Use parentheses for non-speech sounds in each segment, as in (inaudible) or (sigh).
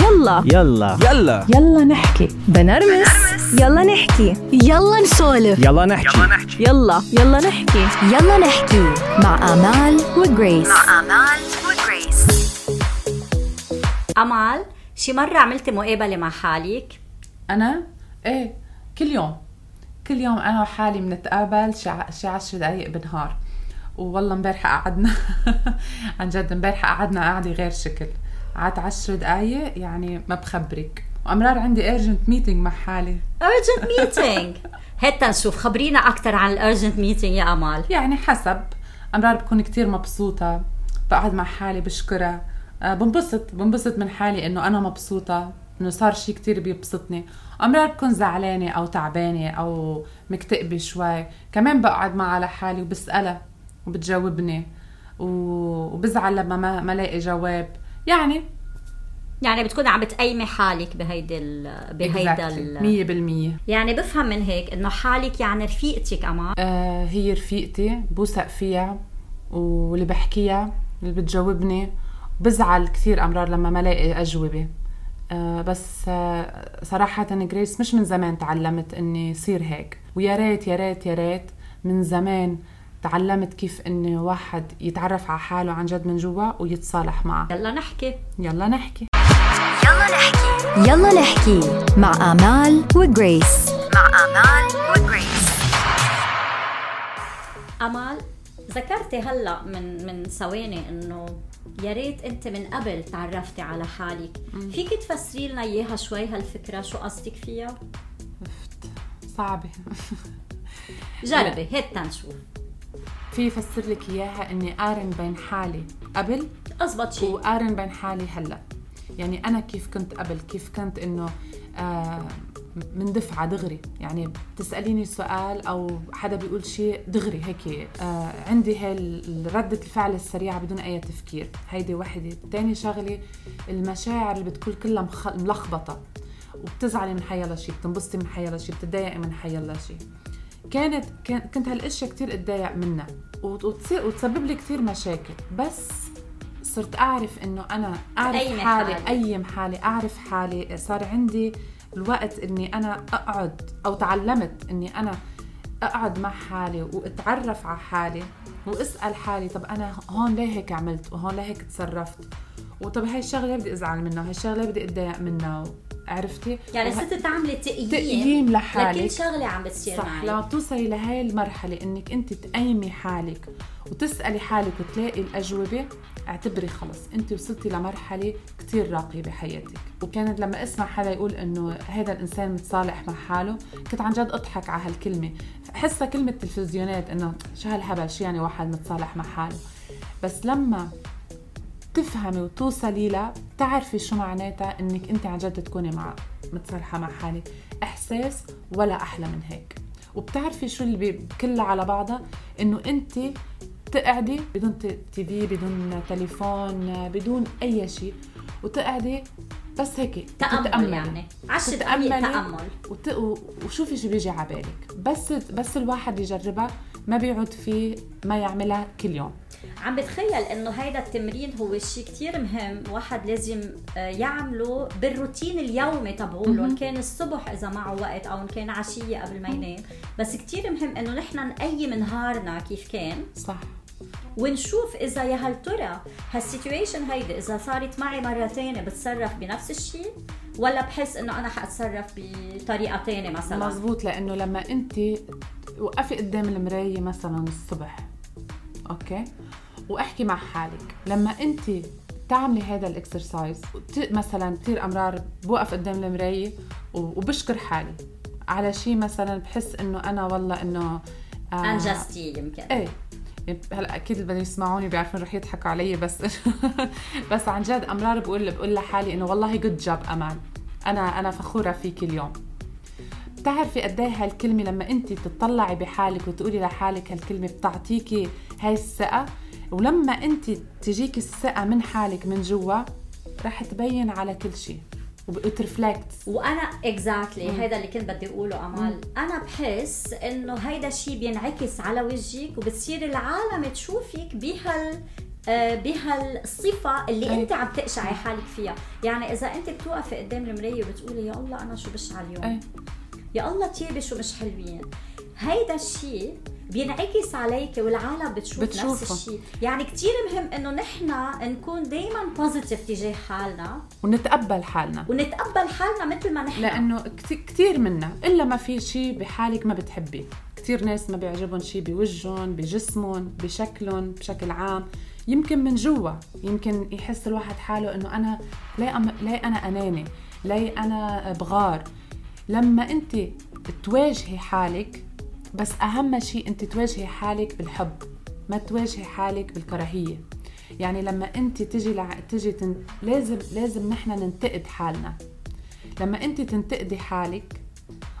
يلا. يلا. يلا. يلا نحكي. بنرمس. يلا نحكي. يلا نسولف. يلا نحكي. يلا يلا. نحكي. يلا نحكي. مع آمال وجريس. آمال وجريس. أمال شي مرة عملتي مقابلة مع حالك؟ أنا؟ إيه كل يوم. كل يوم أنا وحالي بنتقابل شي ع- شي 10 دقائق بالنهار والله امبارحه قعدنا. (laughs) عن جد امبارحه قعدنا قعدة غير شكل. قعدت 10 دقائق يعني ما بخبرك. وأمرار عندي urgent meeting مع حالي. Urgent meeting (laughs) هات نشوف خبرينا أكثر عن ال urgent meeting يا أمال. يعني حسب. أمرار بكون كتير مبسوطة. بقعد مع حالي بشكرها. آه، بنبسط بنبسط من حالي إنه أنا مبسوطة إنه صار شيء كتير بيبسطني. أمرار بكون زعلانة أو تعبانة أو مكتئبة شوي. كمان بقعد معها لحالي وبسألها وبتجاوبني. وبزعل لما ما ما لاقي جواب. يعني. يعني بتكوني عم بتقيمي حالك بهيدي ال بهيدا ال مية بالمية. يعني بفهم من هيك إنه حالك يعني رفيقتك أمال آه هي رفيقتي بوثق فيها واللي بحكيها اللي بتجاوبني بزعل كثير أمرار لما ما لاقي أجوبة. آه بس آه صراحة جريس مش من زمان تعلمت إني صير هيك. ويا ريت يا ريت يا ريت من زمان تعلمت كيف اني واحد يتعرف على حاله عن جد من جوا ويتصالح معه. يلا نحكي. يلا نحكي. يلا نحكي. يلا نحكي. مع آمال وجريس مع آمال وجريس أمال ذكرتي هلا من من ثواني إنه يا ريت أنت من قبل تعرفتي على حالك. فيك تفسري لنا إياها شوي هالفكرة؟ شو قصدك فيها؟ صعبة. جربي هات تنشوف. في فسر لك إياها إني قارن بين حالي قبل اضبط شيء. وقارن بين حالي هلأ؟ يعني أنا كيف كنت قبل؟ كيف كنت إنه آه من دفعة دغري؟ يعني بتسأليني سؤال أو حدا بيقول شيء دغري هيك آه عندي هاي ردة الفعل السريعة بدون أي تفكير. هيدي وحدة. تاني شغلة المشاعر اللي بتكون كلها مخ- ملخبطة وبتزعلي من حيلا شيء بتنبسطي من حيلا شيء بتتضايقي من حيلا شيء كانت كان كنت هالأشياء كتير اتضايق منها. وت- وتصير وتسبب لي كتير مشاكل. بس صرت أعرف إنه أنا أعرف تقيمي حالي. اقيم حالي أعرف حالي. صار عندي الوقت إني أنا أقعد أو تعلمت إني أنا أقعد مع حالي وأتعرف على حالي وأسأل حالي طب أنا هون ليه هيك عملت؟ وهون ليه هيك تصرفت؟ وطب هاي الشغلة بدي أزعل منها وهي الشغلة بدي أتضايق منها عرفتي؟ يعني وه- صرت تعملي تقييم تقييم لحالك. لكل شغلة عم بتصير صح معك لما بتوصلي لهي المرحلة إنك أنت تقيمي حالك وتسألي حالك وتلاقي الأجوبة. اعتبري خلص أنت وصلتي لمرحلة كتير راقية بحياتك. وكانت لما أسمع حدا يقول إنه هذا الإنسان متصالح مع حاله كنت عن جد أضحك على هالكلمة. حسها كلمة تلفزيونات إنه شو هالهبل شو يعني واحد متصالح مع حاله. بس لما تفهمي وتوصلي لها بتعرفي شو معناتها إنك أنت عن جد تكوني مع متصالحه مع حالك إحساس ولا أحلى من هيك. وبتعرفي شو اللي كلها على بعضها إنه أنت تقعدي بدون تي في بدون تليفون بدون أي شيء وتقعدي بس هيك. تأمل. يعني. عشر دقايق تتأملي تأمل. وت... وشوفي شو بيجي على بالك. بس بس الواحد يجربها. ما بيعود فيه ما يعملها كل يوم. عم بتخيل إنه هيدا التمرين هو شيء كتير مهم واحد لازم آه، يعمله بالروتين اليومي تبعوله ان كان الصبح إذا معه وقت أو إن كان عشية قبل ما ينام. بس كتير مهم إنه نحن نقيم نهارنا كيف كان. صح. ونشوف إذا يا هل ترى هالسيتويشن هيدي إذا صارت معي مرة ثانية بتصرف بنفس الشيء ولا بحس إنه أنا حأتصرف بطريقة ثانية مثلا؟ مزبوط لأنه لما انت وقفي قدام المراية مثلا الصبح okay؟ وأحكي مع حالك. لما أنت تعملي هذا ال exercise مثلا كثير أمرار بوقف قدام المراية وبشكر حالي. على شيء مثلا بحس إنه أنا والله إنه آه انجزتي يمكن. إيه. هلأ أكيد اللي بدهم يسمعوني بيعرفون رح يضحكوا علي بس (laughs) بس عن جد أمرار بقول بقول لحالي إنه والله good job أمال. أنا أنا فخورة فيك اليوم. بتعرفي قد إيه هالكلمة لما انت تطلعي بحالك وتقولي لحالك هالكلمة بتعطيكي هاي الثقه ولما انت تجيك الثقة من حالك من جوا رح تبين على كل شيء وترفلكت. وأنا اكزاكتلي exactly. هيدا اللي كنت بدي أقوله أمال. أنا بحس إنه هيدا الشيء بينعكس على وجهك وبتصير العالم تشوفك بهال آه، بهالصفة اللي أي. أنت عم تقشعي حالك فيها. يعني إذا أنت بتوقفي قدام المراية وبتقولي يا الله أنا شو بشعة اليوم؟ إيه يا الله تيابي شو مش حلوين. هيدا الشيء بينعكس عليك والعالم بتشوف بتشوفه. نفس الشيء يعني كتير مهم إنه نحن نكون دايما بوزيتيف تجاه حالنا. ونتقبل حالنا. ونتقبل حالنا مثل ما نحن. لأنه كتير منا إلا ما في شيء بحالك ما بتحبيه كتير ناس ما بيعجبهم شيء بوجههم بجسمهم بشكلهم بشكل عام. يمكن من جوا يمكن يحس الواحد حاله إنه أنا ليه أم... ليه أنا أناني؟ ليه أنا بغار؟ لما انت تواجهي حالك بس أهم شيء انت تواجهي حالك بالحب ما تواجهي حالك بالكراهية. يعني لما انت تجي لع... تجي تن... لازم لازم نحن ننتقد حالنا. لما انت تنتقدي حالك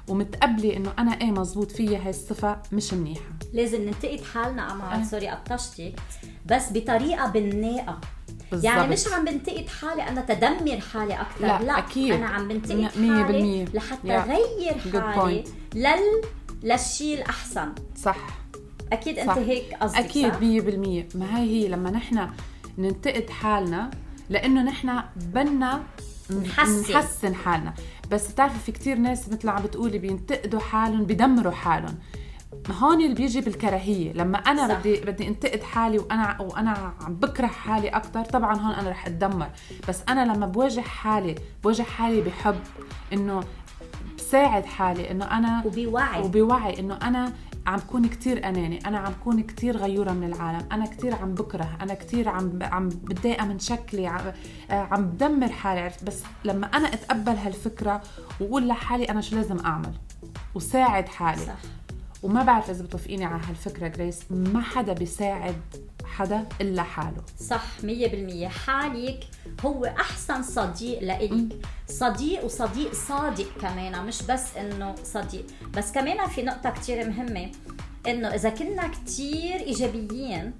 ومتقبلي إنه أنا إيه مزبوط فيا هاي الصفة مش منيحة. لازم ننتقد حالنا امال أي. سوري قطشتك. بس بطريقة بناءه بالضبط. يعني مش عم بنتقد حالي أنا تدمر حالي أكثر لا، لا, أكيد. أنا عم بنتقد حالي. لحتى Yeah. غير حالي. لل للشيء الأحسن صح أكيد أنت صح. هيك قصدك أكيد صح؟ 100% ما هي هي لما نحن ننتقد حالنا لأنه نحن بدنا نحسن. نحسن حالنا بس بتعرفي في كتير ناس مثل عم بتقولي بينتقدوا حالهم بدمروا حالهم هون اللي بيجي بالكراهية. لما أنا صح. بدي بدي انتقد حالي وأنا وأنا عم بكره حالي أكثر طبعا هون أنا رح أتدمر. بس أنا لما بواجه حالي بواجه حالي بحب إنه بساعد حالي إنه أنا وبوعي. وبوعي إنه أنا عم كون كتير أناني أنا عم كون كتير غيورة من العالم أنا كتير عم بكره أنا كتير عم عم بتضايق من شكلي عم, آه، عم بدمر حالي عرفت؟ بس لما أنا أتقبل هالفكرة وأقول لحالي أنا شو لازم أعمل؟ وساعد حالي. صح. وما بعرف إذا بتوافقيني على هالفكرة جريس ما حدا بيساعد حدا إلا حاله. صح 100% حالك هو أحسن صديق لإلك. صديق وصديق صادق كمان. مش بس إنه صديق. بس كمان في نقطة كتير مهمة. إنه إذا كنا كتير إيجابيين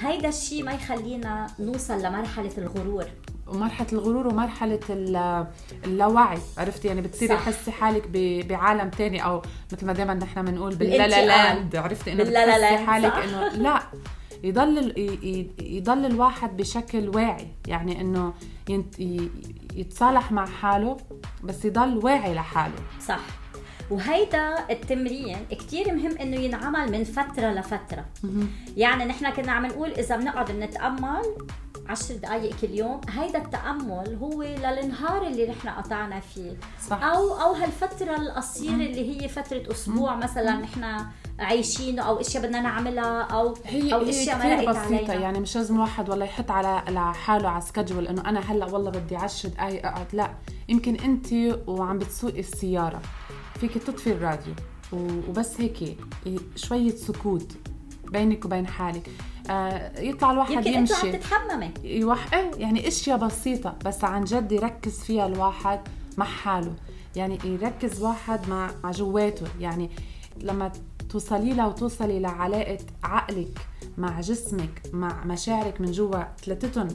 هيدا الشيء ما يخلينا نوصل لمرحلة الغرور. مرحله الغرور ومرحلة اللاوعي عرفتي يعني بتصيري تحسي حالك بعالم تاني أو مثل ما دائما نحن بنقول باللا لا لاند عرفتي إنه بتحسي حالك إنه لا يضل يضل الواحد بشكل واعي يعني إنه يتصالح مع حاله بس يضل واعي لحاله. صح. وهيدا التمرين كتير مهم إنه ينعمل من فترة لفترة. يعني نحن كنا عم نقول إذا بنقعد بنتامل 10 دقائق كل يوم هيدا التأمل هو للنهار اللي نحن قطعنا فيه. صح. أو أو هالفترة القصيرة اللي هي فترة أسبوع مثلا نحن عايشينه أو إشياء بدنا نعملها أو هي أو هي إشياء ما بسيطة علينا. يعني مش لازم الواحد والله يحط على لحاله على سكجول إنه أنا هلأ والله بدي 10 دقائق أقعد. لا يمكن أنت وعم بتسوقي السيارة فيك تطفي الراديو وبس هيك إيه، شوية سكوت بينك وبين حالك. يطلع الواحد يمكن انت عم يمشي. تتحممي. يوح... إيه، يعني إشياء بسيطة بس عن جد يركز فيها الواحد مع حاله. يعني يركز واحد مع مع جواته. يعني لما توصلي لها وتوصلي لعلاقة عقلك مع جسمك مع مشاعرك من جوا ثلاثتهم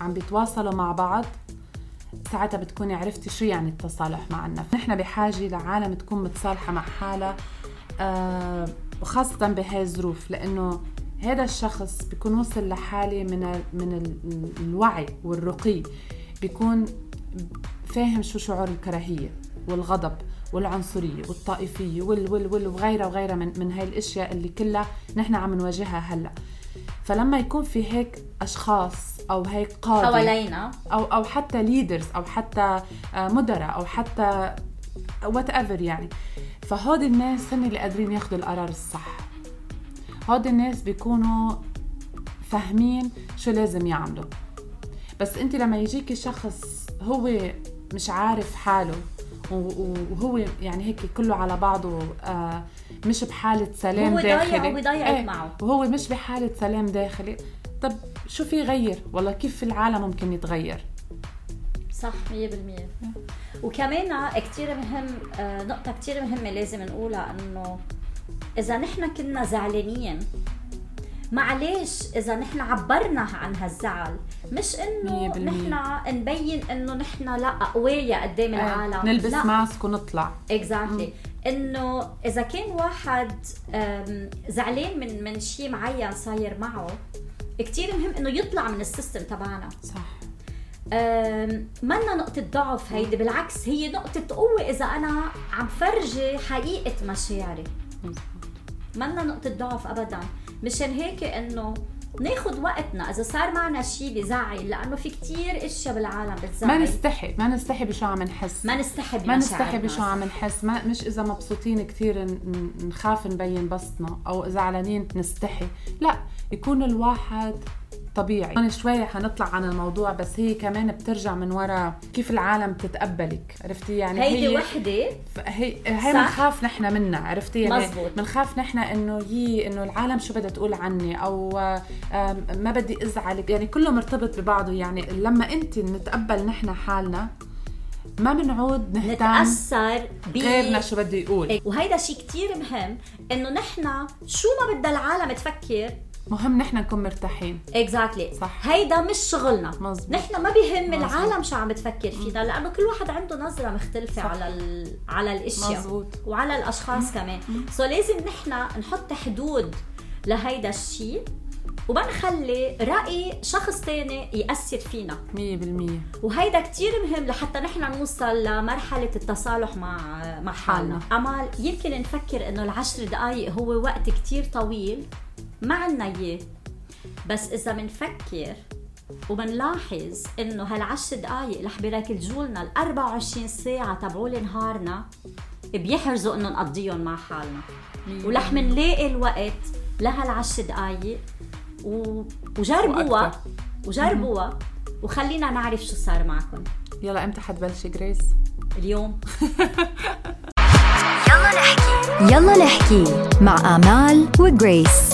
عم بيتواصلوا مع بعض ساعتها بتكوني عرفتي شو يعني التصالح مع النفس. نحن بحاجة لعالم تكون متصالحة مع حالها آه وخاصة بهاي الظروف لأنه هذا الشخص بيكون وصل لحالة من ال من ال الوعي والرقي بيكون فاهم شو شعور الكراهية والغضب والعنصرية والطائفية وال وال وال وغيرها وغيرها من من هاي الأشياء اللي كلها نحن عم نواجهها هلأ. فلما يكون في هيك أشخاص أو هيك قادة حوالينا. أو أو حتى ليدرز أو حتى آه، مدراء أو حتى whatever يعني فهودي الناس هن اللي قادرين ياخذوا القرار الصح. هودي الناس بيكونوا فاهمين شو لازم يعملوا. بس انت لما يجيكي شخص هو مش عارف حاله وهو يعني هيك كله على بعضه آه مش بحالة سلام هو داخلي. وبيضايقك إيه، معه. وهو مش بحالة سلام داخلي. طب شو في يغير؟ والله كيف العالم ممكن يتغير؟ صح 100% وكمان كتير مهم آه، نقطة كتير مهمة لازم نقولها إنه إذا نحن كنا زعلانين. معلش إذا نحن عبرنا عن هالزعل. مش إنه. نحن نبين إنه نحن لا أقوياء قدام العالم. نلبس لا. ماسك ونطلع. اكزاكتلي إنه إذا كان واحد زعلان من من شيء معين صاير معه كتير مهم إنه يطلع من السيستم تبعنا. صح. منا نقطة ضعف هيدي بالعكس هي نقطة قوة إذا أنا عم فرجي حقيقة مشاعري. منا نقطة ضعف أبدا. مشان هيك إنه ناخد وقتنا. إذا صار معنا شيء بزعل لأنه في كتير أشياء بالعالم بتزعل. ما نستحي ما نستحي بشو عم نحس. ما نستحي ما نستحي. بشو عم نحس. ما مش إذا مبسوطين كثير نخاف نبين بسطنا أو زعلانين نستحي. لا يكون الواحد طبيعي. هون شوي حنطلع عن الموضوع بس هي كمان بترجع من وراء كيف العالم تتقبلك عرفتي؟ يعني هيدي هي وحدة؟ ف- هي هي؟ بنخاف نحن منها عرفتي؟ يعني. بنخاف نحن إنه يي إنه العالم شو بدها تقول عني أو ما بدي أزعلك. يعني كله مرتبط ببعضه. يعني لما أنت نتقبل نحن حالنا ما بنعود نهتم نتأثر ب غيرنا شو بده يقول. إيه، وهيدا شيء كتير مهم إنه نحن شو ما بدها العالم تفكر مهم نحن نكون مرتاحين. exactly صح. هيدا مش شغلنا. مزبوط. نحن ما بيهم مزبوط. العالم شو عم بتفكر فينا لأنه كل واحد عنده نظرة مختلفة صح. على ال... على الأشياء مزبوط. وعلى الأشخاص كمان. so لازم نحن نحط حدود لهيدا الشيء وما نخلي رأي شخص تاني يأثر فينا. مية بالمية. وهيدا كتير مهم لحتى نحن نوصل لمرحلة التصالح مع مع حالنا. أمال يمكن نفكر إنه العشر دقايق هو وقت كتير طويل ما عنا إياه. بس إذا منفكر وبنلاحظ إنه هالعشر دقايق رح بيركزوا لنا ال 24 ساعة تبعول نهارنا بيحرزوا إنه نقضيهم مع حالنا. ورح منلاقي الوقت لهالعشر دقايق و... وجربوها. وجربوها. وخلينا نعرف شو صار معكم. يلا إمتى حتبلشي جريس؟ اليوم. (laughs) يلا نحكي مع آمال وجريس.